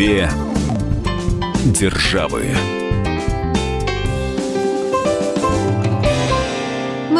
Две державы.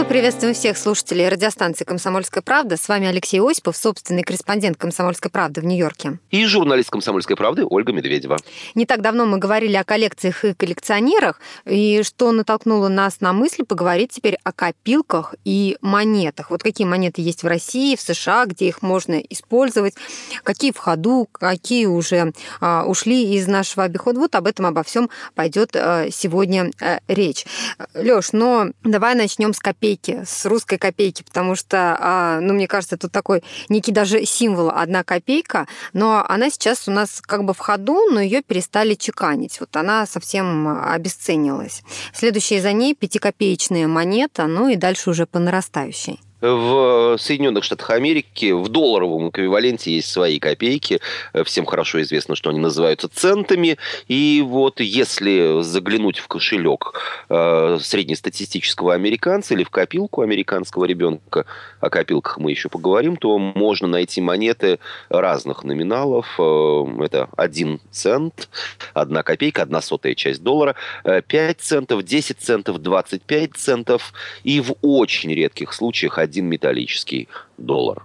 Мы приветствуем всех слушателей радиостанции «Комсомольская правда». С вами Алексей Осипов, собственный корреспондент «Комсомольской правды» в Нью-Йорке. И журналист «Комсомольской правды» Ольга Медведева. Не так давно мы говорили о коллекциях и коллекционерах, и что натолкнуло нас на мысль поговорить теперь о копилках и монетах. Вот какие монеты есть в России, в США, где их можно использовать, какие в ходу, какие уже а, ушли из нашего обихода. Вот об этом, обо всем пойдет а, сегодня а, речь. Лёш, но давай начнем с копеек копейки, с русской копейки, потому что, а, ну, мне кажется, тут такой некий даже символ одна копейка, но она сейчас у нас как бы в ходу, но ее перестали чеканить. Вот она совсем обесценилась. Следующая за ней пятикопеечная монета, ну и дальше уже по нарастающей в Соединенных Штатах Америки в долларовом эквиваленте есть свои копейки. Всем хорошо известно, что они называются центами. И вот если заглянуть в кошелек э, среднестатистического американца или в копилку американского ребенка, о копилках мы еще поговорим, то можно найти монеты разных номиналов. Э, это один цент, одна копейка, одна сотая часть доллара, 5 э, центов, 10 центов, 25 центов и в очень редких случаях один металлический доллар.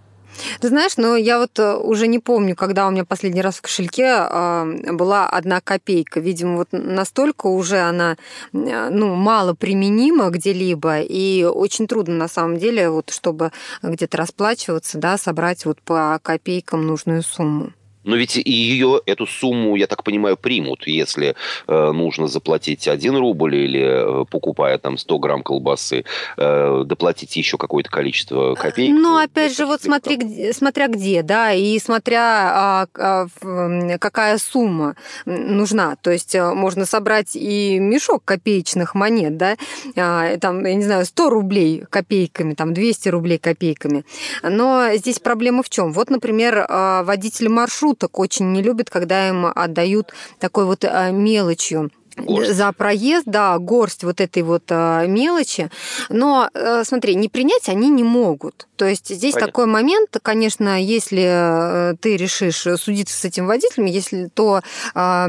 Ты знаешь, но я вот э, уже не помню, когда у меня последний раз в кошельке а, была одна копейка. Видимо, вот настолько уже она ну, мало применима где-либо, и очень трудно на самом деле, вот, чтобы где-то расплачиваться, да, собрать вот по копейкам нужную сумму. Но ведь и ее, эту сумму, я так понимаю, примут, если э, нужно заплатить 1 рубль или, э, покупая там 100 грамм колбасы, э, доплатить еще какое-то количество копеек. Ну, опять же, вот смотри, где, смотря где, да, и смотря а, а, какая сумма нужна. То есть э, можно собрать и мешок копеечных монет, да, а, там, я не знаю, 100 рублей копейками, там, 200 рублей копейками. Но здесь проблема в чем? Вот, например, а, водитель маршрута шуток очень не любят, когда им отдают такой вот э, мелочью Горсть. за проезд, да, горсть вот этой вот а, мелочи. Но, а, смотри, не принять они не могут. То есть здесь Понятно. такой момент, конечно, если ты решишь судиться с этим водителем, если то а,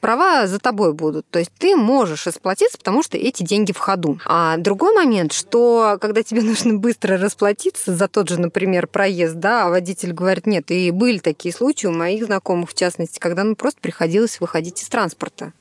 права за тобой будут. То есть ты можешь расплатиться, потому что эти деньги в ходу. А другой момент, что когда тебе нужно быстро расплатиться за тот же, например, проезд, да, а водитель говорит, нет, и были такие случаи у моих знакомых, в частности, когда ну, просто приходилось выходить из транспорта.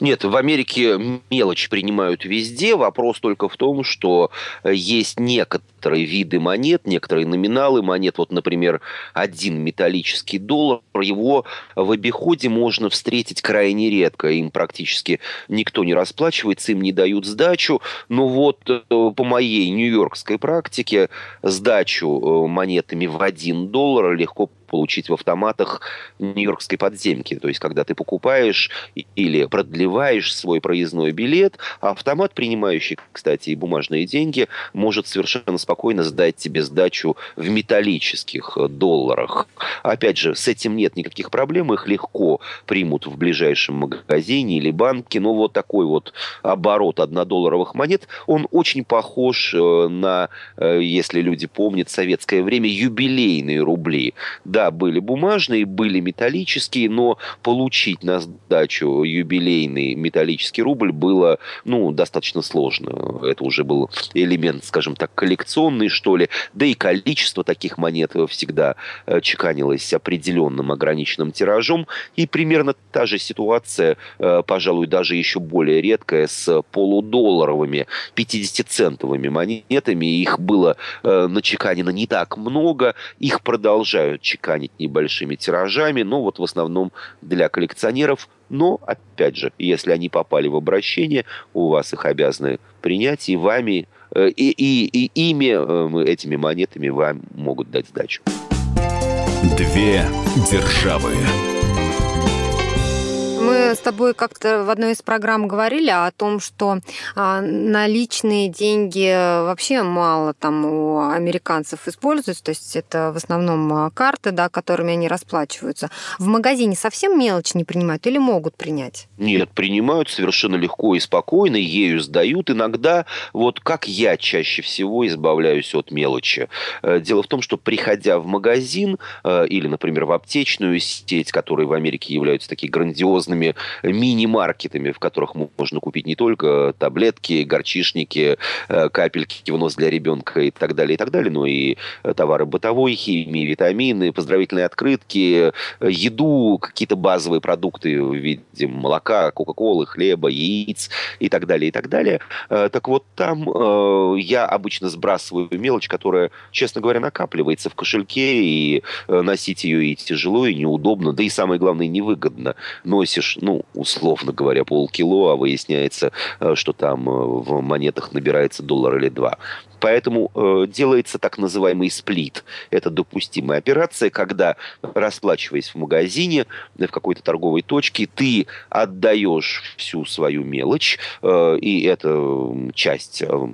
Нет, в Америке мелочь принимают везде. Вопрос только в том, что э, есть некоторые виды монет, некоторые номиналы монет. Вот, например, один металлический доллар. Его в обиходе можно встретить крайне редко. Им практически никто не расплачивается, им не дают сдачу. Но вот э, по моей нью-йоркской практике сдачу э, монетами в один доллар легко получить в автоматах нью-йоркской подземки. То есть, когда ты покупаешь или продлеваешь свой проездной билет, автомат, принимающий, кстати, и бумажные деньги, может совершенно спокойно сдать тебе сдачу в металлических долларах. Опять же, с этим нет никаких проблем, их легко примут в ближайшем магазине или банке, но вот такой вот оборот однодолларовых монет, он очень похож э, на, э, если люди помнят, советское время, юбилейные рубли да, были бумажные, были металлические, но получить на сдачу юбилейный металлический рубль было, ну, достаточно сложно. Это уже был элемент, скажем так, коллекционный, что ли. Да и количество таких монет всегда э, чеканилось определенным ограниченным тиражом. И примерно та же ситуация, э, пожалуй, даже еще более редкая с полудолларовыми 50-центовыми монетами. Их было э, начеканено не так много, их продолжают чеканить небольшими тиражами, но вот в основном для коллекционеров. Но, опять же, если они попали в обращение, у вас их обязаны принять, и вами, э, и, и, и ими, э, этими монетами вам могут дать сдачу. Две державы. С тобой как-то в одной из программ говорили о том, что а, наличные деньги вообще мало там у американцев используются, то есть это в основном а, карты, да, которыми они расплачиваются. В магазине совсем мелочь не принимают или могут принять? Нет, принимают совершенно легко и спокойно, ею сдают. Иногда, вот как я чаще всего избавляюсь от мелочи. Э, дело в том, что приходя в магазин э, или, например, в аптечную сеть, которые в Америке являются такими грандиозными мини-маркетами, в которых можно купить не только таблетки, горчишники, э, капельки в нос для ребенка и так далее, и так далее, но и товары бытовой химии, витамины, поздравительные открытки, еду, какие-то базовые продукты в виде молока, кока-колы, хлеба, яиц и так далее, и так далее. Так вот, там я обычно сбрасываю мелочь, которая, честно говоря, накапливается в кошельке, и носить ее и тяжело, и неудобно, да и самое главное, невыгодно. Носишь, ну, условно говоря, полкило, а выясняется, э, что там э, в монетах набирается доллар или два. Поэтому э, делается так называемый сплит. Это допустимая операция, когда, расплачиваясь в магазине, в какой-то торговой точке, ты отдаешь всю свою мелочь, э, и это часть э,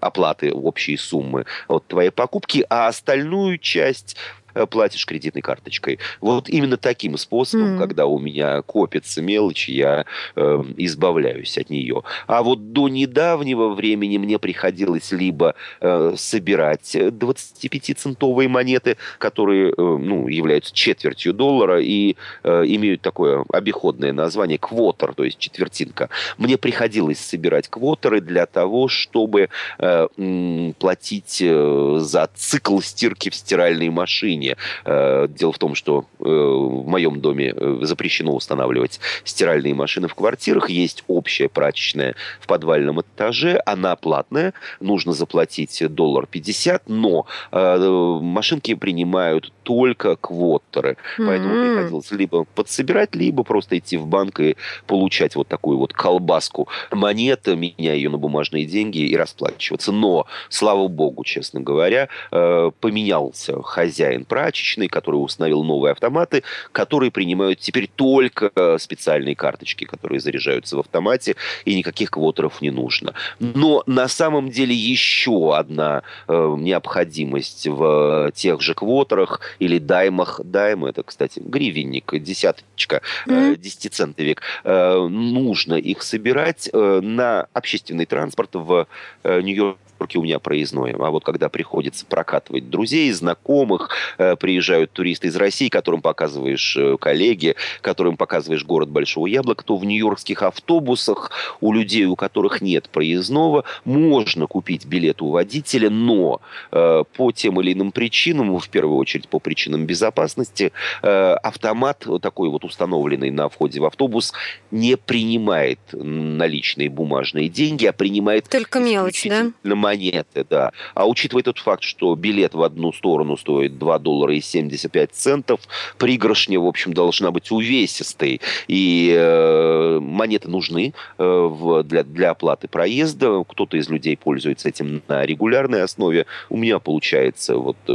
оплаты общей суммы от твоей покупки, а остальную часть Э, платишь кредитной карточкой. Вот именно таким способом, mm. когда у меня копится мелочь, я э, избавляюсь от нее. А вот до недавнего времени мне приходилось либо э, собирать 25-центовые монеты, которые э, ну, являются четвертью доллара и э, имеют такое обиходное название квотер, то есть четвертинка. Мне приходилось собирать квотеры для того, чтобы э, платить э, за цикл стирки в стиральной машине помещение. Э, дело в том, что э, в моем доме э, запрещено устанавливать стиральные машины в квартирах. Есть общая прачечная в подвальном этаже. Она платная. Нужно заплатить доллар 50, но машинки принимают только квотеры. Mm-hmm. Поэтому приходилось либо подсобирать, либо просто идти в банк и получать вот такую вот колбаску монет, меняя ее на бумажные деньги и расплачиваться. Но, слава богу, честно говоря, поменялся хозяин прачечной, который установил новые автоматы, которые принимают теперь только э, специальные карточки, которые заряжаются в автомате, и никаких квотеров не нужно. Но на самом деле еще одна э, необходимость в тех же квотерах или даймах. Дайм это, кстати, гривенник, десяточка, mm-hmm. десятицентовик. Э, нужно их собирать э, на общественный транспорт в э, Нью-Йорк Петербурге у меня проездное. А вот когда приходится прокатывать друзей, знакомых, э, приезжают туристы из России, которым показываешь э, коллеги, которым показываешь город Большого Яблока, то в нью-йоркских автобусах у людей, у которых нет проездного, можно купить билет у водителя, но э, по тем или иным причинам, в первую очередь по причинам безопасности, автомат такой вот установленный на входе в автобус не принимает наличные бумажные деньги, а принимает только мелочь, да? Монеты, да. А учитывая тот факт, что билет в одну сторону стоит 2 доллара и 75 центов, пригоршня, в общем, должна быть увесистой. И э, монеты нужны э, в, для, для оплаты проезда. Кто-то из людей пользуется этим на регулярной основе. У меня получается вот э,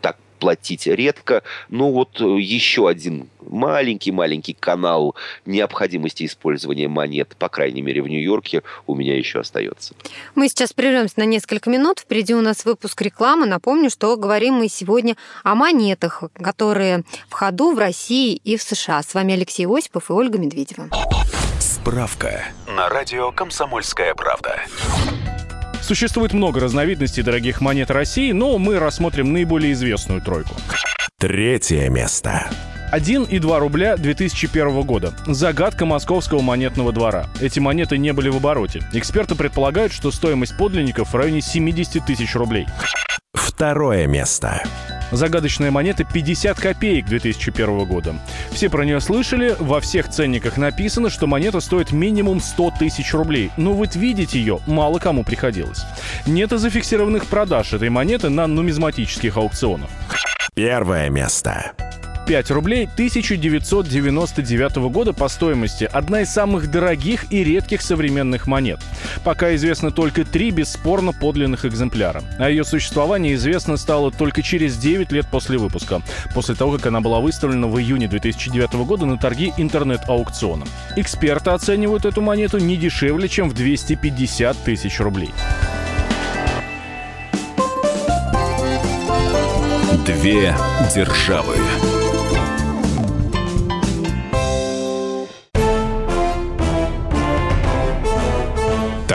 так платить редко. Но вот э, еще один маленький-маленький канал необходимости использования монет, по крайней мере, в Нью-Йорке, у меня еще остается. Мы сейчас прервемся на несколько минут. Впереди у нас выпуск рекламы. Напомню, что говорим мы сегодня о монетах, которые в ходу в России и в США. С вами Алексей Осипов и Ольга Медведева. Справка на радио «Комсомольская правда». Существует много разновидностей дорогих монет России, но мы рассмотрим наиболее известную тройку. Третье место. 1 и 2 рубля 2001 года. Загадка московского монетного двора. Эти монеты не были в обороте. Эксперты предполагают, что стоимость подлинников в районе 70 тысяч рублей. Второе место. Загадочная монета 50 копеек 2001 года. Все про нее слышали, во всех ценниках написано, что монета стоит минимум 100 тысяч рублей. Но вот видеть ее мало кому приходилось. Нет и зафиксированных продаж этой монеты на нумизматических аукционах. Первое место. 5 рублей 1999 года по стоимости. Одна из самых дорогих и редких современных монет. Пока известно только три бесспорно подлинных экземпляра. О ее существовании известно стало только через 9 лет после выпуска, после того, как она была выставлена в июне 2009 года на торги интернет-аукциона. Эксперты оценивают эту монету не дешевле, чем в 250 тысяч рублей. Две державы.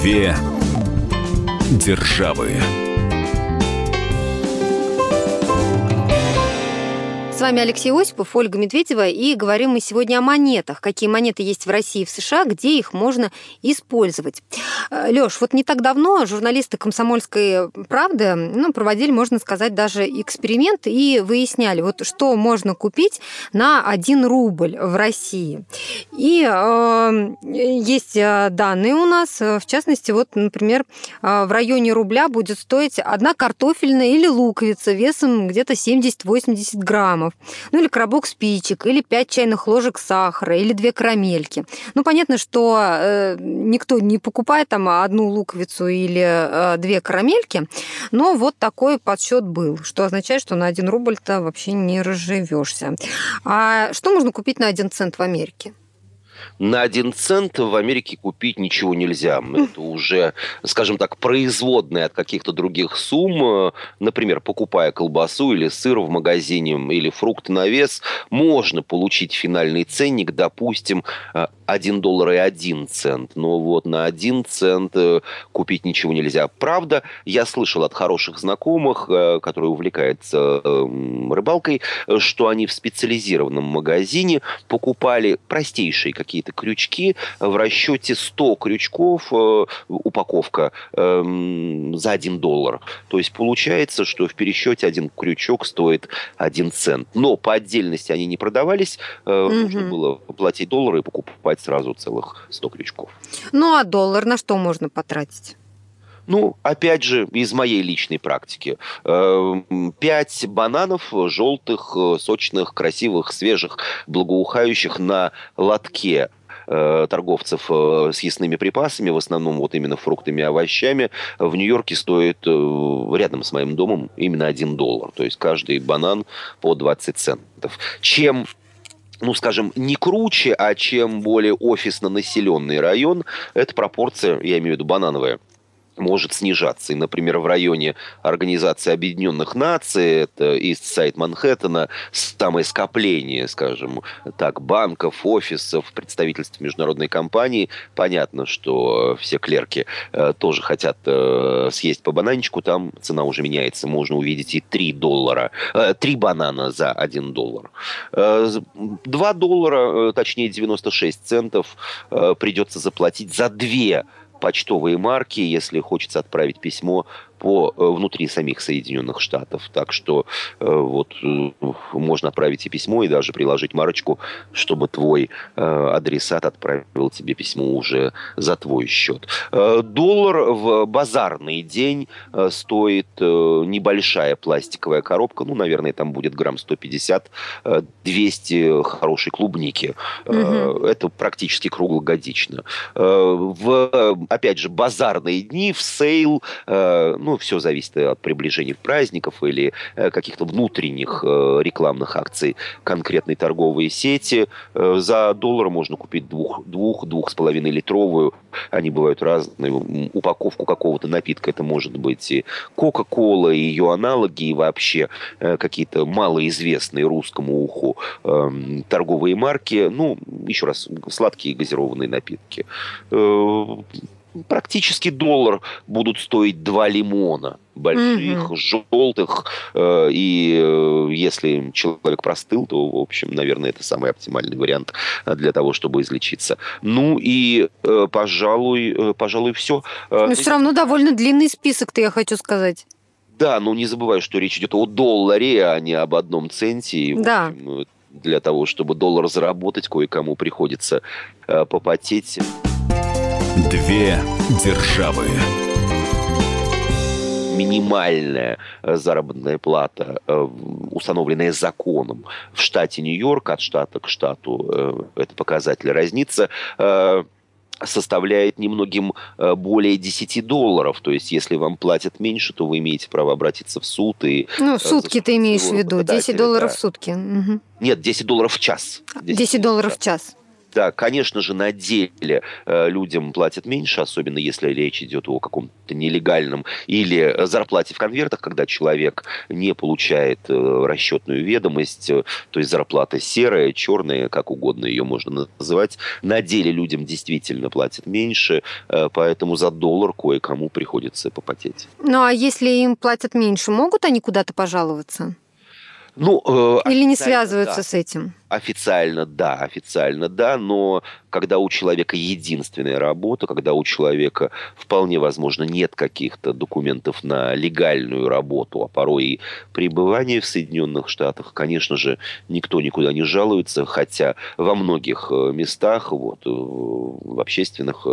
Две державы. С вами Алексей Осипов, Ольга Медведева, и говорим мы сегодня о монетах. Какие монеты есть в России и в США, где их можно использовать. Э, Лёш, вот не так давно журналисты «Комсомольской правды» ну, проводили, можно сказать, даже эксперимент и выясняли, вот что можно купить на 1 рубль в России. И э, есть данные у нас, в частности, вот, например, э, в районе рубля будет стоить одна картофельная или луковица весом где-то 70-80 граммов ну или коробок спичек, или 5 чайных ложек сахара, или две карамельки. Ну, понятно, что э, никто не покупает там одну луковицу или э, две карамельки, но вот такой подсчет был, что означает, что на 1 рубль-то вообще не разживешься. А что можно купить на 1 цент в Америке? На один цент в Америке купить ничего нельзя. Это уже, скажем так, производные от каких-то других сумм. Например, покупая колбасу или сыр в магазине, или фрукты на вес, можно получить финальный ценник, допустим, 1 доллар и 1 цент. Но вот на 1 цент э, купить ничего нельзя. Правда, я слышал от хороших знакомых, э, которые увлекаются эм, рыбалкой, что они в специализированном магазине покупали простейшие какие-то крючки в расчете 100 крючков, э, упаковка эм, за 1 доллар. То есть получается, что в пересчете один крючок стоит 1 цент. Но по отдельности они не продавались. Угу. Нужно было платить доллары и покупать покупать сразу целых 100 крючков. Ну а доллар на что можно потратить? Ну, опять же, из моей личной практики. Эм, пять бананов желтых, э, сочных, красивых, свежих, благоухающих на лотке э, торговцев э, с ясными припасами, в основном вот именно фруктами и овощами, в Нью-Йорке стоит рядом с моим домом именно один доллар. То есть каждый банан по 20 центов. Чем ну, скажем, не круче, а чем более офисно населенный район, эта пропорция, я имею в виду банановая, может снижаться. И, например, в районе Организации Объединенных Наций, это Ист-Сайд Манхэттена, самое скопление, скажем так, банков, офисов, представительств международной компании. Понятно, что все клерки э, тоже хотят э, съесть по бананчику, там цена уже меняется. Можно увидеть и 3 доллара, э, 3 банана за 1 доллар. Э, 2 доллара, э, точнее 96 центов э, придется заплатить за 2 почтовые марки, если хочется отправить письмо по э, внутри самих Соединенных Штатов. Так что э, вот э, можно отправить и письмо, и даже приложить марочку, чтобы твой адресат отправил тебе письмо уже за твой счет. Доллар в базарный день стоит небольшая пластиковая коробка, ну, наверное, там будет грамм 150-200 хорошей клубники. Угу. Это практически круглогодично. В, опять же, базарные дни, в sale, ну, ну, все зависит от приближения праздников или э, каких-то внутренних э, рекламных акций конкретной торговой сети. Э, за доллар можно купить двух, двух, двух с половиной литровую, они бывают разные, упаковку какого-то напитка. Это может быть и Кока-Кола, и ее аналоги, и вообще какие-то малоизвестные русскому уху эм, торговые марки. Ну, еще раз, сладкие газированные напитки практически доллар будут стоить два лимона больших, mm-hmm. желтых, э, и э, если человек простыл, то, в общем, наверное, это самый оптимальный вариант для того, чтобы излечиться. Ну и, э, пожалуй, э, пожалуй, все. Э, Но все равно довольно длинный список-то, я хочу сказать. Да, но не забывай, что речь идет о долларе, а не об одном центе. Да. Общем, ну, для того, чтобы доллар заработать, кое-кому приходится э, попотеть. Две державы минимальная э, заработная плата, э, установленная законом в штате Нью-Йорк, от штата к штату, э, это показатель разница, составляет немногим более 10 долларов. То есть, если вам платят меньше, то вы имеете право обратиться в суд. И ну, сутки ты имеешь в виду, 10 долларов да. в сутки. Угу. Нет, 10 долларов в час. 10, 10 долларов в час. Да, конечно же, на деле э, людям платят меньше, особенно если речь идет о каком-то нелегальном или зарплате в конвертах, когда человек не получает э, расчетную ведомость, э, то есть зарплата серая, черная, как угодно ее можно называть. На деле людям действительно платят меньше, э, поэтому за доллар кое-кому приходится попотеть. Ну а если им платят меньше, могут они куда-то пожаловаться? Ну, э, Или не связываются да. с этим? Официально да, официально да, но когда у человека единственная работа, когда у человека вполне возможно нет каких-то документов на легальную работу, а порой и пребывание в Соединенных Штатах, конечно же, никто никуда не жалуется, хотя во многих э, местах, вот, э, в общественных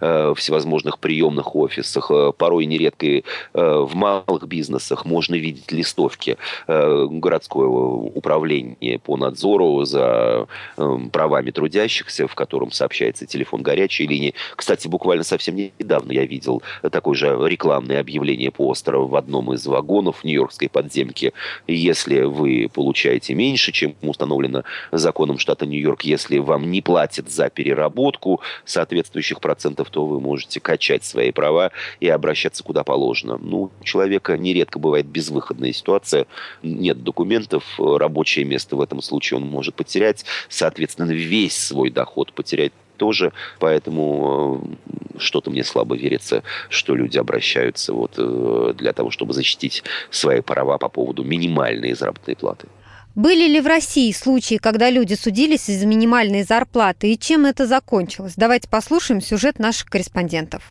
э, всевозможных приемных офисах, порой нередко и в малых бизнесах можно видеть листовки городского управления по надзору за э, правами трудящихся, в котором сообщается телефон горячей линии. Кстати, буквально совсем недавно я видел такое же рекламное объявление по острову в одном из вагонов Нью-Йоркской подземки. Если вы получаете меньше, чем установлено законом штата Нью-Йорк, если вам не платят за переработку соответствующих процентов, то вы можете качать свои права и обращаться куда положено. Ну, у человека нередко бывает безвыходная ситуация, нет документов, рабочее место в этом случае он может потерять, соответственно, весь свой доход потерять тоже, поэтому э, что-то мне слабо верится, что люди обращаются вот э, для того, чтобы защитить свои права по поводу минимальной заработной платы. Были ли в России случаи, когда люди судились из-за минимальной зарплаты, и чем это закончилось? Давайте послушаем сюжет наших корреспондентов.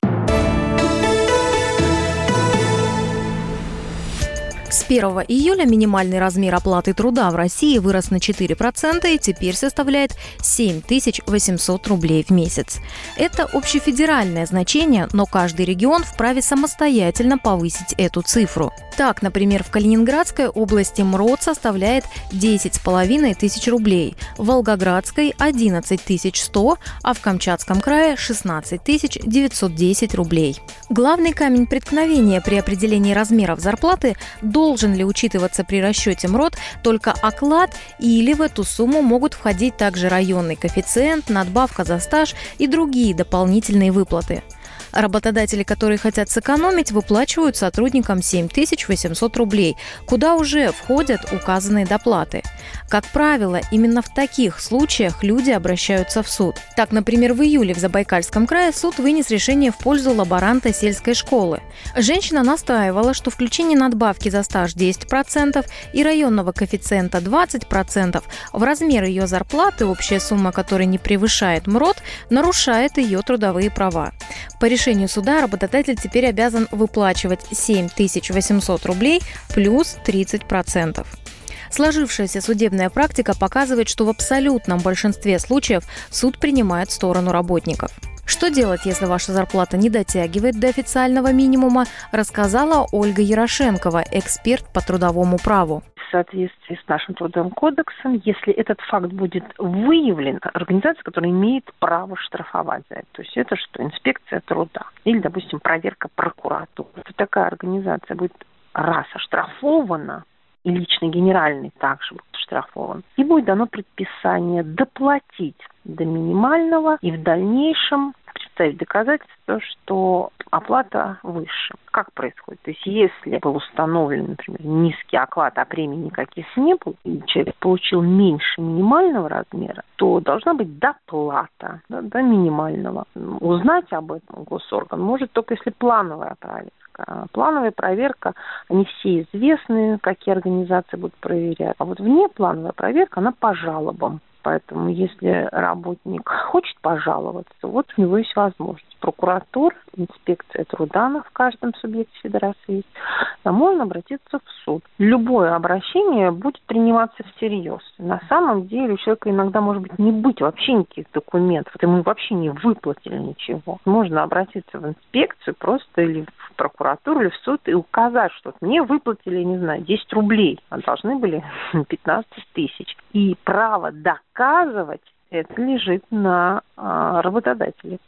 С 1 июля минимальный размер оплаты труда в России вырос на 4% и теперь составляет 7800 рублей в месяц. Это общефедеральное значение, но каждый регион вправе самостоятельно повысить эту цифру. Так, например, в Калининградской области МРОД составляет 10,5 тысяч рублей, в Волгоградской – 11 100, а в Камчатском крае – 16 910 рублей. Главный камень преткновения при определении размеров зарплаты – до должен ли учитываться при расчете МРОД только оклад или в эту сумму могут входить также районный коэффициент, надбавка за стаж и другие дополнительные выплаты. Работодатели, которые хотят сэкономить, выплачивают сотрудникам 7800 рублей, куда уже входят указанные доплаты. Как правило, именно в таких случаях люди обращаются в суд. Так, например, в июле в Забайкальском крае суд вынес решение в пользу лаборанта сельской школы. Женщина настаивала, что включение надбавки за стаж 10% и районного коэффициента 20% в размер ее зарплаты, общая сумма которой не превышает МРОД, нарушает ее трудовые права. По решению суда работодатель теперь обязан выплачивать 7800 рублей плюс 30%. Сложившаяся судебная практика показывает, что в абсолютном большинстве случаев суд принимает сторону работников. Что делать, если ваша зарплата не дотягивает до официального минимума, рассказала Ольга Ярошенкова, эксперт по трудовому праву соответствии с нашим трудовым кодексом, если этот факт будет выявлен, организация, которая имеет право штрафовать за это. То есть это что? Инспекция труда. Или, допустим, проверка прокуратуры. Если такая организация будет раз оштрафована, и личный генеральный также будет штрафован. И будет дано предписание доплатить до минимального и в дальнейшем представить доказательства, что оплата выше. Как происходит? То есть если был установлен, например, низкий оклад, а премий никаких не было, и человек получил меньше минимального размера, то должна быть доплата да, до минимального. Узнать об этом госорган может только если плановая проверка. Плановая проверка, они все известны, какие организации будут проверять. А вот внеплановая проверка, она по жалобам. Поэтому если работник хочет пожаловаться, вот у него есть возможность. Прокуратура, инспекция труда в каждом субъекте федерации есть, а можно обратиться в суд. Любое обращение будет приниматься всерьез. На самом деле у человека иногда может быть не быть вообще никаких документов, ему вообще не выплатили ничего. Можно обратиться в инспекцию просто или в прокуратуру, или в суд и указать, что мне выплатили, не знаю, 10 рублей, а должны были 15 тысяч. И право доказывать это лежит на а, работодателе.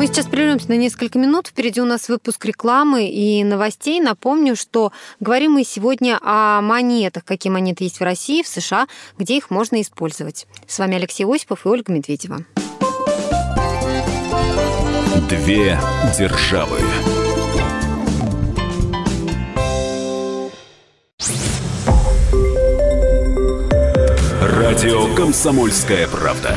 Мы сейчас прервемся на несколько минут. Впереди у нас выпуск рекламы и новостей. Напомню, что говорим мы сегодня о монетах, какие монеты есть в России, в США, где их можно использовать. С вами Алексей Осипов и Ольга Медведева. Две державы. Радио «Комсомольская правда».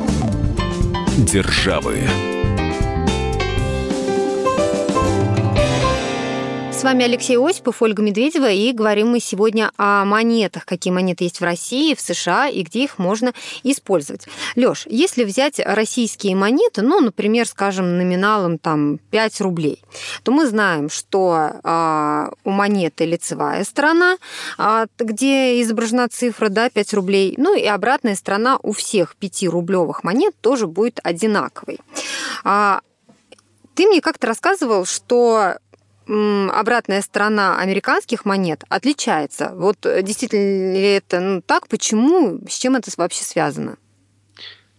державы. С вами Алексей Осипов, Ольга Медведева, и говорим мы сегодня о монетах, какие монеты есть в России, в США и где их можно использовать. Лёш, если взять российские монеты, ну, например, скажем, номиналом там 5 рублей, то мы знаем, что э, у монеты лицевая сторона, э, где изображена цифра, да, 5 рублей, ну и обратная сторона у всех 5-рублевых монет тоже будет одинаковой. А, ты мне как-то рассказывал, что обратная сторона американских монет отличается. Вот э, действительно ли это ну, так? Почему? С чем это вообще связано?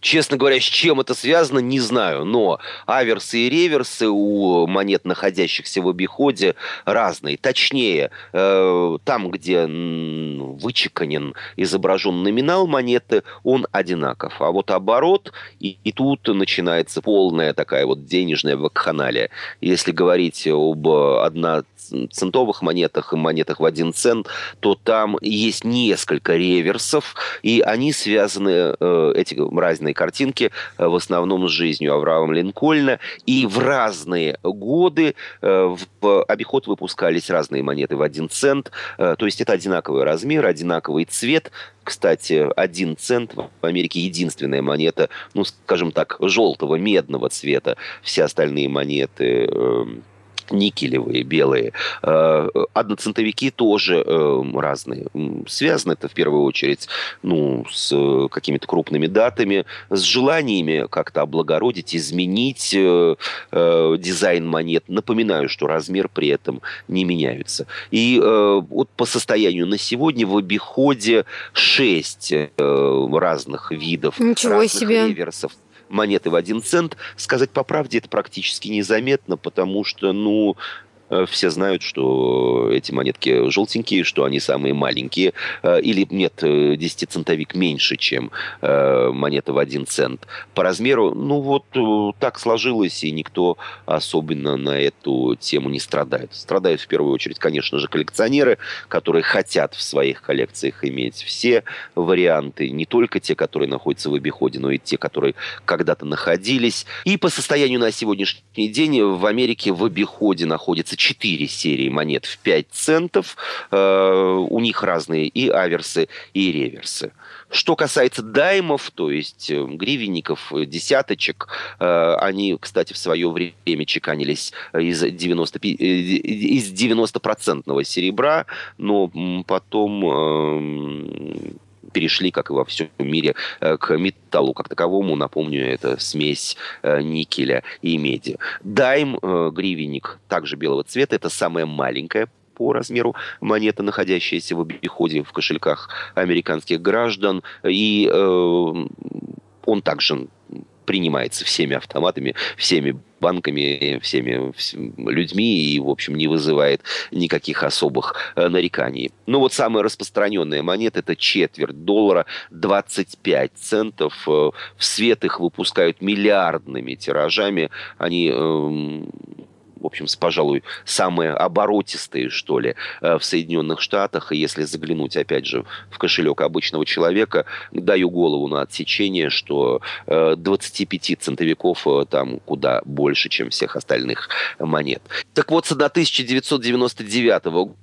Честно говоря, с чем это связано, не знаю. Но аверсы и реверсы у монет, находящихся в обиходе, разные. Точнее, э, там, где вычеканен, изображен номинал монеты, он одинаков. А вот оборот, и, и тут начинается полная такая вот денежная вакханалия. Если говорить об одноцентовых монетах и монетах в один цент, то там есть несколько реверсов, и они связаны, э, эти разные разные картинки, э, в основном с жизнью Авраама Линкольна. И в разные годы э, в обиход выпускались разные монеты в один цент. Э, то есть это одинаковый размер, одинаковый цвет. Кстати, один цент в Америке единственная монета, ну, скажем так, желтого, медного цвета. Все остальные монеты эм, никелевые, белые. Э, одноцентовики тоже э, разные. Связано это в первую очередь ну, с какими-то крупными датами, с желаниями как-то облагородить, изменить э, дизайн монет. Напоминаю, что размер при этом не меняется. И вот по состоянию на сегодня в обиходе 6 разных видов, Ничего разных себе. реверсов монеты в один цент. Сказать по правде, это практически незаметно, потому что, ну, все знают, что эти монетки желтенькие, что они самые маленькие. Э, или нет, 10-центовик э, меньше, чем монета в 1 цент. По размеру, ну вот так сложилось, и никто особенно на эту тему не страдает. Страдают в первую очередь, конечно же, коллекционеры, которые хотят в своих коллекциях иметь все варианты, не только те, которые находятся в обиходе, но и те, которые когда-то находились. И по состоянию на сегодняшний день в Америке в обиходе находится 4 серии монет в 5 центов. Э, у них разные и аверсы, и реверсы. Что касается даймов, то есть э, гривенников, э, десяточек, они, кстати, в свое время чеканились из 90, из 90% серебра, но потом перешли, как и во всем мире, к металлу как таковому. Напомню, это смесь никеля и меди. Дайм, гривенник, также белого цвета, это самая маленькая по размеру монета, находящаяся в обиходе в кошельках американских граждан. И э, он также принимается всеми автоматами, всеми банками, всеми людьми и, в общем, не вызывает никаких особых э, нареканий. Ну вот самая распространенная монета – это четверть доллара, 25 центов. Э, в свет их выпускают миллиардными тиражами. Они эм, в общем, пожалуй, самые оборотистые, что ли, э, в Соединенных Штатах. И если заглянуть, опять же, в кошелек обычного человека, даю голову на отсечение, что 25 э, центовиков э, там куда больше, чем всех остальных монет. Так вот, с 1999 года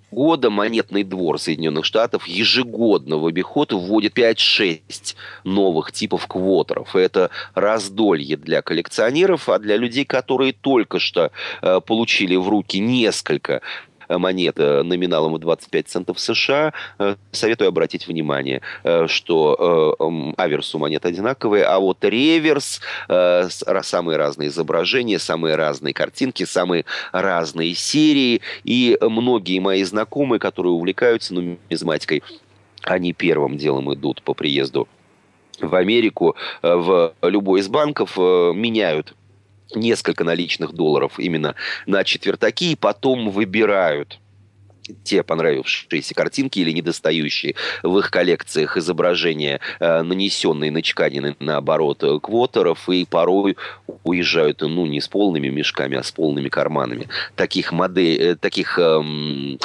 монетный двор Соединенных Штатов ежегодно в обиход вводит 5-6 новых типов квотеров. Это раздолье для коллекционеров, а для людей, которые только что э, получили в руки несколько монет номиналом в 25 центов США, э, советую обратить внимание, э, что э, аверс у монет одинаковые, а вот реверс, самые разные изображения, самые разные картинки, самые разные серии, и многие мои знакомые, которые увлекаются нумизматикой, они первым делом идут по приезду в Америку, в любой из банков, меняют несколько наличных долларов именно на четвертаки, и потом выбирают те понравившиеся картинки или недостающие в их коллекциях изображения, э, нанесенные на чеканины, наоборот, квотеров, и порой уезжают, ну, не с полными мешками, а с полными карманами. Таких моделей, э, таких эм,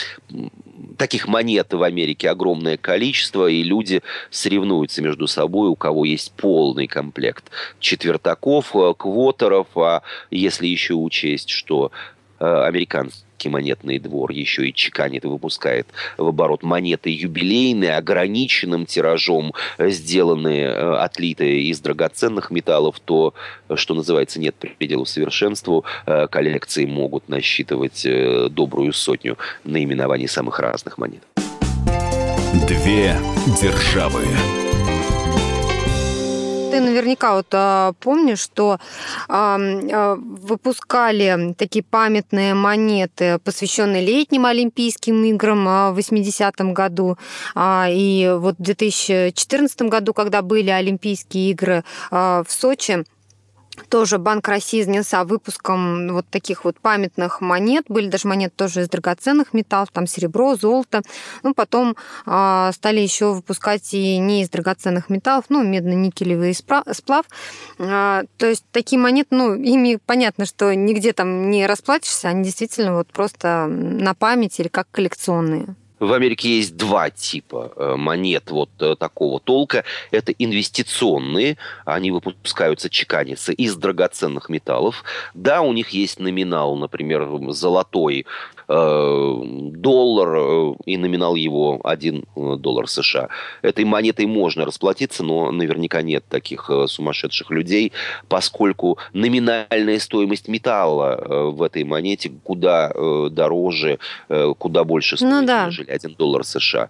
таких монет в Америке огромное количество, и люди соревнуются между собой, у кого есть полный комплект четвертаков, э, квотеров, а если еще учесть, что э, американцы монетный двор еще и чеканит и выпускает в оборот монеты юбилейные, ограниченным тиражом, э, сделанные, отлитые из драгоценных металлов, то, что называется, нет пределу совершенству. Коллекции могут насчитывать добрую сотню наименований самых разных монет. Две державы ты наверняка вот а, помнишь, что а, а, выпускали такие памятные монеты, посвященные летним Олимпийским играм а, в 80-м году. А, и вот в 2014 году, когда были Олимпийские игры а, в Сочи, тоже Банк России занялся выпуском вот таких вот памятных монет. Были даже монеты тоже из драгоценных металлов, там серебро, золото. Ну, потом э, стали еще выпускать и не из драгоценных металлов, ну, медно-никелевый сплав. Э, то есть такие монеты, ну, ими понятно, что нигде там не расплатишься, они действительно вот просто на память или как коллекционные. В Америке есть два типа э, монет вот э, такого толка. Это инвестиционные, они выпускаются, чеканятся из драгоценных металлов. Да, у них есть номинал, например, золотой доллар э, и номинал его 1 э, доллар США. Этой монетой можно расплатиться, но наверняка нет таких сумасшедших людей, поскольку номинальная стоимость металла в этой монете куда дороже, куда больше стоит, ну, да. нежели 1 доллар США.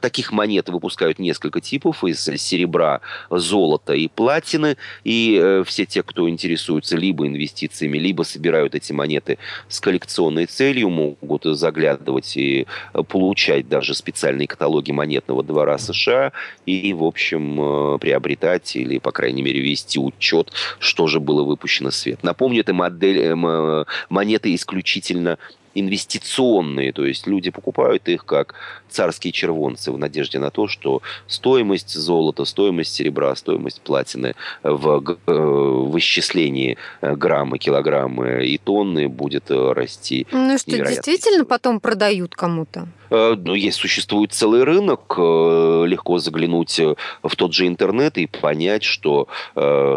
Таких монет выпускают несколько типов из серебра, золота и платины, и все те, кто интересуется либо инвестициями, либо собирают эти монеты с коллекционной целью, могут заглядывать и получать даже специальные каталоги монетного двора США и, в общем, э, приобретать или, по крайней мере, вести учет, что же было выпущено в свет. Напомню, это модель, э, монеты исключительно инвестиционные, то есть люди покупают их как царские червонцы в надежде на то, что стоимость золота, стоимость серебра, стоимость платины в, э, в исчислении э, граммы, килограммы и тонны будет э, расти. Ну что, действительно потом продают кому-то? Ну, есть, существует целый рынок, легко заглянуть в тот же интернет и понять, что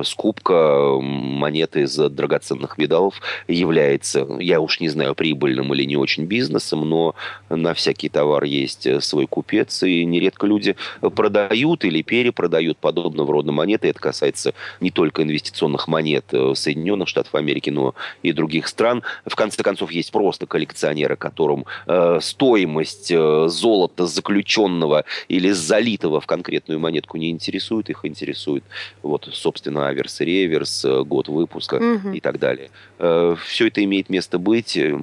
скупка монеты из драгоценных металлов является, я уж не знаю, прибыльным или не очень бизнесом, но на всякий товар есть свой купец, и нередко люди продают или перепродают подобного рода монеты. Это касается не только инвестиционных монет Соединенных Штатов Америки, но и других стран. В конце концов, есть просто коллекционеры, которым э, стоимость э, золота заключенного или залитого в конкретную монетку не интересует, их интересует вот, собственно, аверс и реверс, э, год выпуска угу. и так далее. Э, все это имеет место быть, э,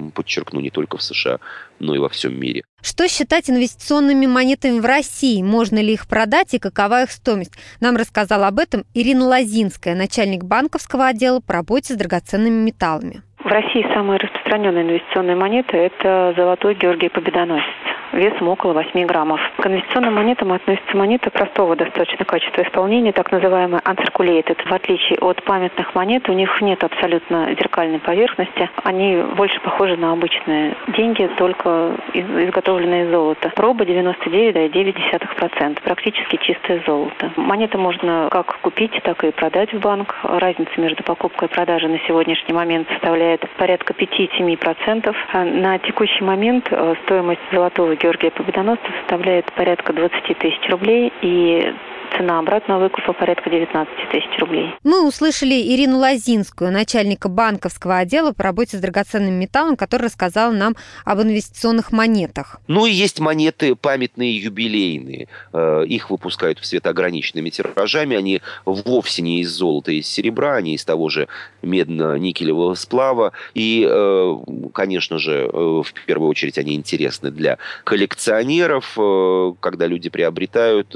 подчеркну, не только в США, но и во всем мире. Что считать инвестиционными монетами в России? Можно ли их продать и какова их стоимость? Нам рассказала об этом Ирина Лозинская, начальник банковского отдела по работе с драгоценными металлами. В России самая распространенная инвестиционная монета – это золотой Георгий Победоносец весом около 8 граммов. К инвестиционным монетам относятся монеты простого достаточно качества исполнения, так называемые uncirculated. В отличие от памятных монет, у них нет абсолютно зеркальной поверхности. Они больше похожи на обычные деньги, только изготовленные из золота. Проба 99,9%. Практически чистое золото. Монеты можно как купить, так и продать в банк. Разница между покупкой и продажей на сегодняшний момент составляет порядка 5-7%. А на текущий момент э, стоимость золотого Георгия Победоносца составляет порядка 20 тысяч рублей, и цена обратного выкупа порядка 19 тысяч рублей. Мы услышали Ирину Лозинскую, начальника банковского отдела по работе с драгоценным металлом, которая рассказала нам об инвестиционных монетах. Ну и есть монеты памятные, юбилейные. Э, их выпускают в светоограниченными тиражами. Они вовсе не из золота и из серебра, они из того же медно-никелевого сплава. И, э, конечно же, э, в первую очередь они интересны для коллекционеров, когда люди приобретают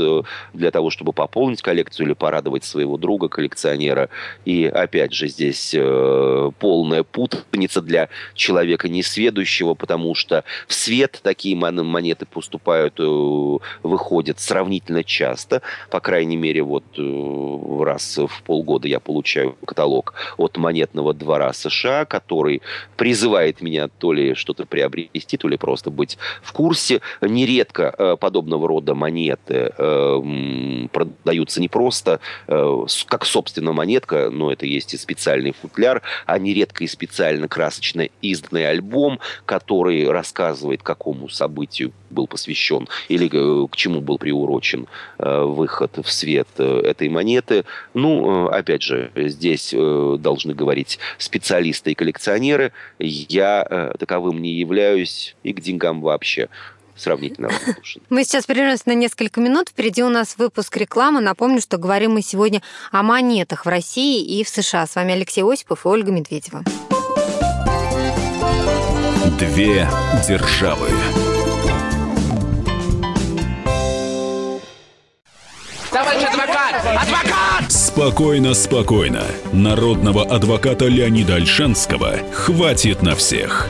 для того, чтобы чтобы пополнить коллекцию или порадовать своего друга коллекционера. И опять же здесь э, полная путаница для человека несведущего, потому что в свет такие монеты поступают, э, выходят сравнительно часто. По крайней мере, вот э, раз в полгода я получаю каталог от монетного двора США, который призывает меня то ли что-то приобрести, то ли просто быть в курсе. Нередко э, подобного рода монеты э, продаются не просто э, как собственная монетка, но это есть и специальный футляр, а нередко и специально красочно изданный альбом, который рассказывает, какому событию был посвящен или э, к чему был приурочен э, выход в свет этой монеты. Ну, опять же, здесь должны говорить специалисты и коллекционеры. Я таковым не являюсь и к деньгам вообще сравнительно равнодушен. Мы сейчас прервемся на несколько минут. Впереди у нас выпуск рекламы. Напомню, что говорим мы сегодня о монетах в России и в США. С вами Алексей Осипов и Ольга Медведева. Две державы. Товарищ адвокат! Адвокат! Спокойно, спокойно. Народного адвоката Леонида Альшанского хватит на всех.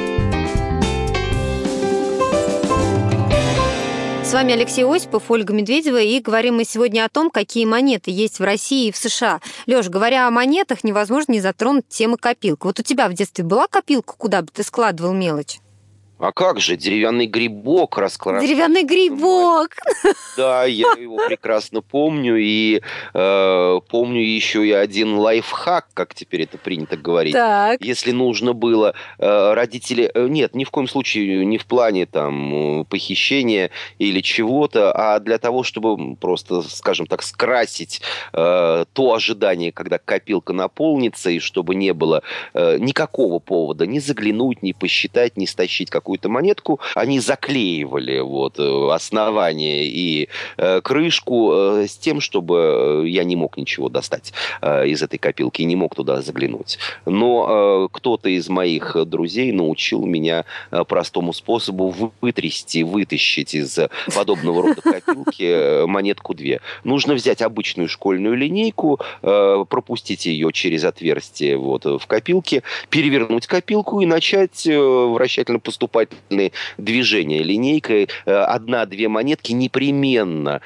С вами Алексей Осипов, Ольга Медведева, и говорим мы сегодня о том, какие монеты есть в России и в США. Лёш, говоря о монетах, невозможно не затронуть тему копилка. Вот у тебя в детстве была копилка, куда бы ты складывал мелочь? А как же, деревянный грибок раскрашен. Деревянный грибок! Да, я его прекрасно помню. И э, помню еще и один лайфхак, как теперь это принято говорить. Так. Если нужно было, э, родители... Э, нет, ни в коем случае не в плане там похищения или чего-то, а для того, чтобы просто, скажем так, скрасить э, то ожидание, когда копилка наполнится, и чтобы не было э, никакого повода ни заглянуть, ни посчитать, ни стащить какую какую-то монетку, они заклеивали вот э, основание и э, крышку э, с тем, чтобы я не мог ничего достать из этой копилки, не мог туда заглянуть. Но кто-то из моих друзей научил меня простому способу вытрясти, вытащить из подобного рода копилки монетку две. Нужно взять обычную школьную линейку, пропустить ее через отверстие вот в копилке, перевернуть копилку и начать вращательно поступать поступательные движения линейкой. Э, одна-две монетки непременно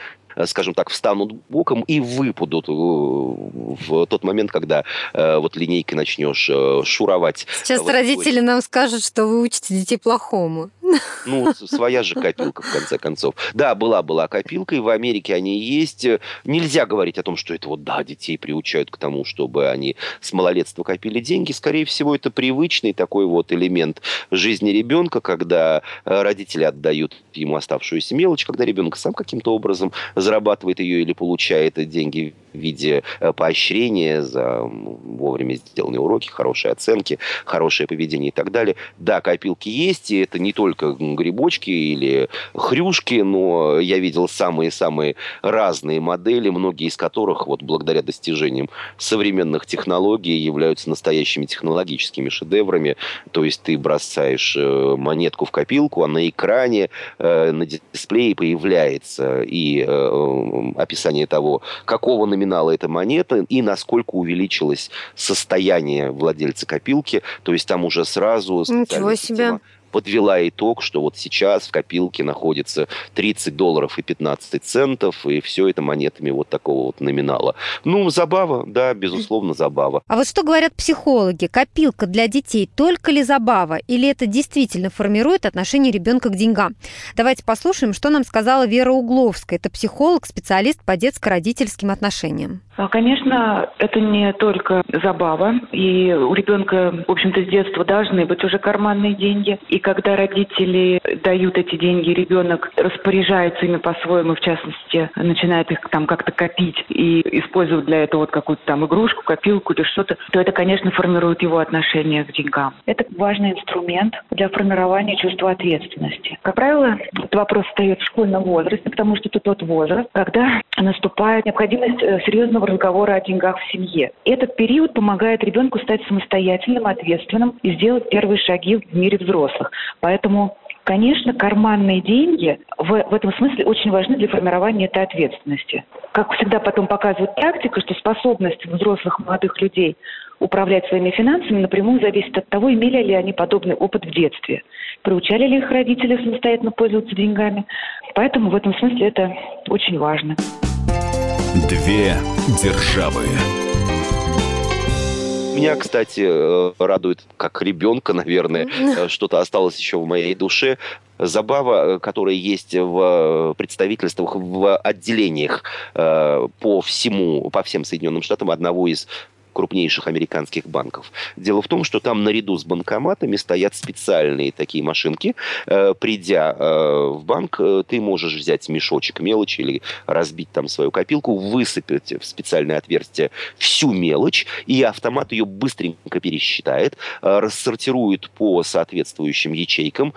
скажем так, встанут боком и выпадут в тот момент, когда вот линейкой начнешь шуровать. Сейчас вот родители нам скажут, что вы учите детей плохому. Ну, своя же копилка, в конце концов. Да, была-была копилка, и в Америке они есть. Нельзя говорить о том, что это вот, да, детей приучают к тому, чтобы они с малолетства копили деньги. Скорее всего, это привычный такой вот элемент жизни ребенка, когда э, родители отдают ему оставшуюся мелочь, когда ребенок сам каким-то образом зарабатывает ее или получает деньги в виде э, поощрения за вовремя сделанные уроки, хорошие оценки, хорошее поведение и так далее. Да, копилки есть, и это не только грибочки или хрюшки, но я видел самые-самые разные модели, многие из которых вот благодаря достижениям современных технологий являются настоящими технологическими шедеврами. То есть ты бросаешь э, монетку в копилку, а на экране, э, на дисплее появляется и описание того, какого номинала номинала эта монета и насколько увеличилось состояние владельца копилки. То есть там уже сразу... Ничего себе подвела итог, что вот сейчас в копилке находится 30 долларов и 15 центов, и все это монетами вот такого вот номинала. Ну, забава, да, безусловно, забава. А вот что говорят психологи? Копилка для детей только ли забава, или это действительно формирует отношение ребенка к деньгам? Давайте послушаем, что нам сказала Вера Угловская. Это психолог, специалист по детско-родительским отношениям. А, конечно, это не только забава, и у ребенка, в общем-то, с детства должны быть уже карманные деньги. И когда родители дают эти деньги, ребенок распоряжается ими по-своему, в частности, начинает их там как-то копить и использовать для этого вот какую-то там игрушку, копилку или что-то, то это, конечно, формирует его отношение к деньгам. Это важный инструмент для формирования чувства ответственности. Как правило, этот вопрос встает в школьном возрасте, потому что это тот возраст, когда наступает необходимость э, серьезного разговора о деньгах в семье. Этот период помогает ребенку стать самостоятельным, ответственным и сделать первые шаги в мире взрослых. Поэтому Конечно, карманные деньги в, в этом смысле очень важны для формирования этой ответственности. Как всегда потом показывает практика, что способность взрослых молодых людей управлять своими финансами напрямую зависит от того, имели ли они подобный опыт в детстве, приучали ли их родители самостоятельно пользоваться деньгами. Поэтому в этом смысле это очень важно. Две державы. Меня, кстати, э, радует, как ребенка, наверное, э, что-то осталось еще в моей душе. Забава, э, которая есть в представительствах, в отделениях по всему, по всем Соединенным Штатам одного из крупнейших американских банков. Дело в том, что там наряду с банкоматами стоят специальные такие машинки. Э, придя э, в банк, э, ты можешь взять мешочек мелочи или разбить там свою копилку, высыпать в специальное отверстие всю мелочь, и автомат ее быстренько пересчитает, рассортирует по соответствующим ячейкам,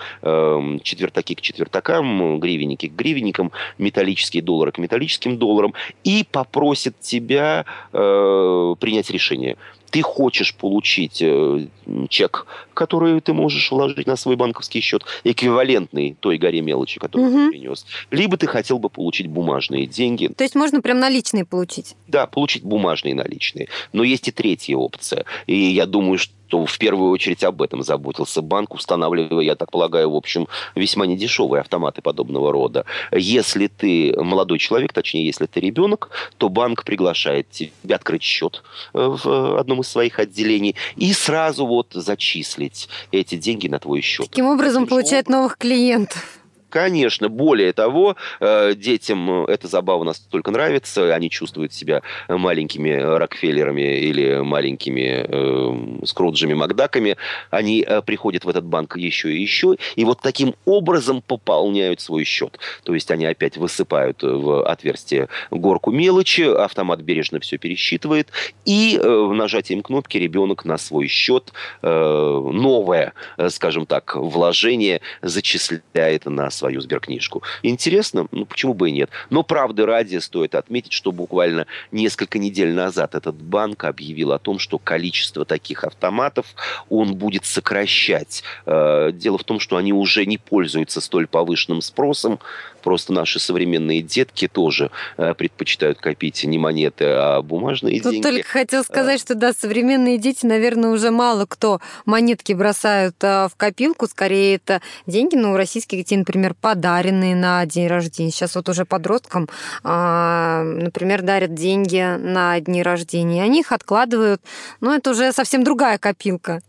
четвертаки к четвертакам, гривенники к гривенникам, металлические доллары к металлическим долларам, и попросит тебя принять решение решение. Ты хочешь получить э, чек, который ты можешь вложить на свой банковский счет, эквивалентный той горе мелочи, которую угу. ты принес. Либо ты хотел бы получить бумажные деньги. То есть можно прям наличные получить? Да, получить бумажные наличные. Но есть и третья опция. И я думаю, что то в первую очередь об этом заботился банк, устанавливая, я так полагаю, в общем, весьма недешевые автоматы подобного рода. Если ты молодой человек, точнее, если ты ребенок, то банк приглашает тебя открыть счет э, в одном из своих отделений и сразу вот зачислить эти деньги на твой счет. Таким образом, получает новых клиентов. Конечно, более того, э, детям эта забава настолько нравится, они чувствуют себя маленькими Рокфеллерами или маленькими э, Скруджами Макдаками, они э, приходят в этот банк еще и еще, и вот таким образом пополняют свой счет. То есть они опять высыпают в отверстие горку мелочи, автомат бережно все пересчитывает, и э, нажатием кнопки ребенок на свой счет э, новое, э, скажем так, вложение зачисляет на свою сберкнижку. Интересно? Ну, почему бы и нет? Но правды ради стоит отметить, что буквально несколько недель назад этот банк объявил о том, что количество таких автоматов он будет сокращать. Э, дело в том, что они уже не пользуются столь повышенным спросом, Просто наши современные детки тоже э, предпочитают копить не монеты, а бумажные Тут деньги. только хотел сказать, что да, современные дети, наверное, уже мало кто монетки бросают э, в копилку. Скорее, это деньги, ну, у российских детей, например, например, подаренные на день рождения. Сейчас вот уже подросткам, а, например, дарят деньги на дни рождения. Они их откладывают. Но это уже совсем другая копилка.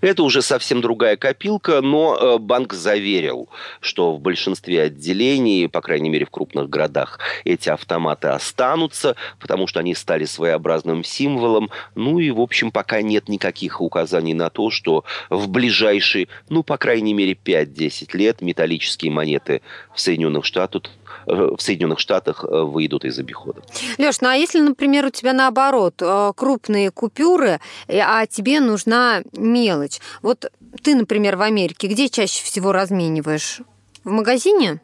Это уже совсем другая копилка, но э, банк заверил, что в большинстве отделений, по крайней мере в крупных городах, эти автоматы останутся, потому что они стали своеобразным символом. Ну и, в общем, пока нет никаких указаний на то, что в ближайшие, ну, по крайней мере, 5-10 лет металлические монеты в Соединенных Штатах в Соединенных Штатах э, выйдут из обихода. Леш, ну а если, например, у тебя наоборот э, крупные купюры, а тебе нужна мелочь? Вот ты, например, в Америке, где чаще всего размениваешь? В магазине?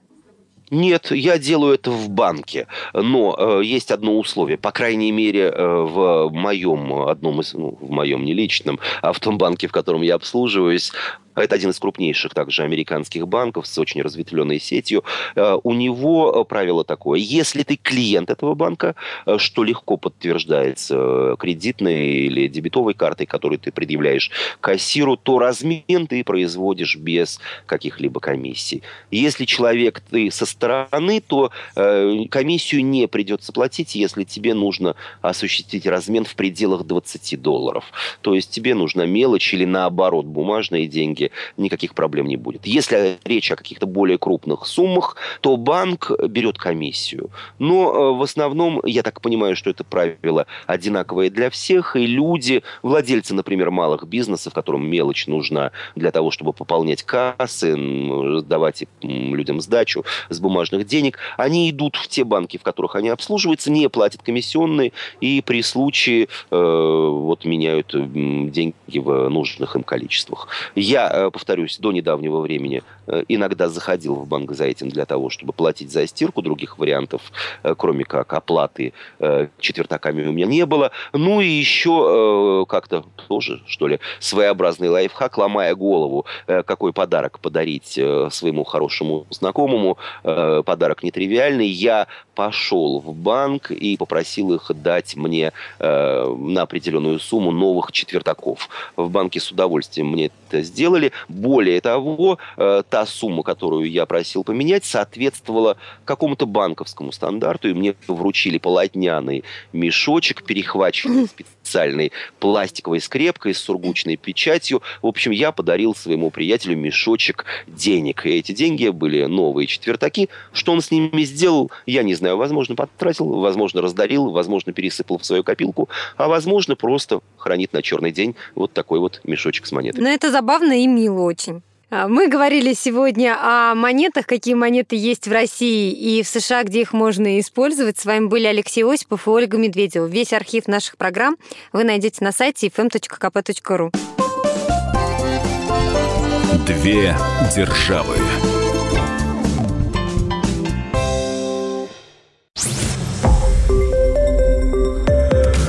Нет, я делаю это в банке, но э, есть одно условие. По крайней мере, э, в моем одном из, ну, в моем не личном, а в том банке, в котором я обслуживаюсь, это один из крупнейших также американских банков с очень разветвленной сетью. Э, у него э, правило такое. Если ты клиент этого банка, э, что легко подтверждается кредитной или дебетовой картой, которую ты предъявляешь кассиру, то размен ты производишь без каких-либо комиссий. Если человек ты со стороны, то комиссию не придется платить, если тебе нужно осуществить размен в пределах 20 долларов. То есть тебе нужна мелочь или наоборот бумажные деньги банке никаких проблем не будет. Если речь о каких-то более крупных суммах, то банк берет комиссию. Но э, в основном, я так понимаю, что это правило одинаковое для всех, и люди, владельцы, например, малых бизнесов, которым мелочь нужна для того, чтобы пополнять кассы, давать людям сдачу с бумажных денег, они идут в те банки, в которых они обслуживаются, не платят комиссионные, и при случае э, вот меняют деньги в нужных им количествах. Я Э, повторюсь, до недавнего времени э, иногда заходил в банк за этим для того, чтобы платить за стирку. Других вариантов, э, кроме как оплаты четвертаками у меня не было. Ну и еще как-то тоже, что ли, своеобразный лайфхак, ломая голову, какой подарок подарить своему хорошему знакомому. Подарок нетривиальный. Я пошел в банк и попросил их дать мне на определенную сумму новых четвертаков. В банке с удовольствием мне это сделали сделали. Более того, э, та сумма, которую я просил поменять, соответствовала какому-то банковскому стандарту, и мне вручили полотняный мешочек, перехваченный специальной пластиковой скрепкой с сургучной печатью. В общем, я подарил своему приятелю мешочек денег. И эти деньги были новые четвертаки. Что он с ними сделал, я не знаю. Возможно, потратил, возможно, раздарил, возможно, пересыпал в свою копилку, а возможно, просто хранит на черный день вот такой вот мешочек с монетами. Но это забавно и мило очень. А, мы говорили сегодня о монетах, какие монеты есть в России и в США, где их можно использовать. С вами были Алексей Осипов и Ольга Медведева. Весь архив наших программ вы найдете на сайте fm.kp.ru. Две державы.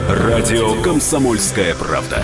Радио «Комсомольская правда».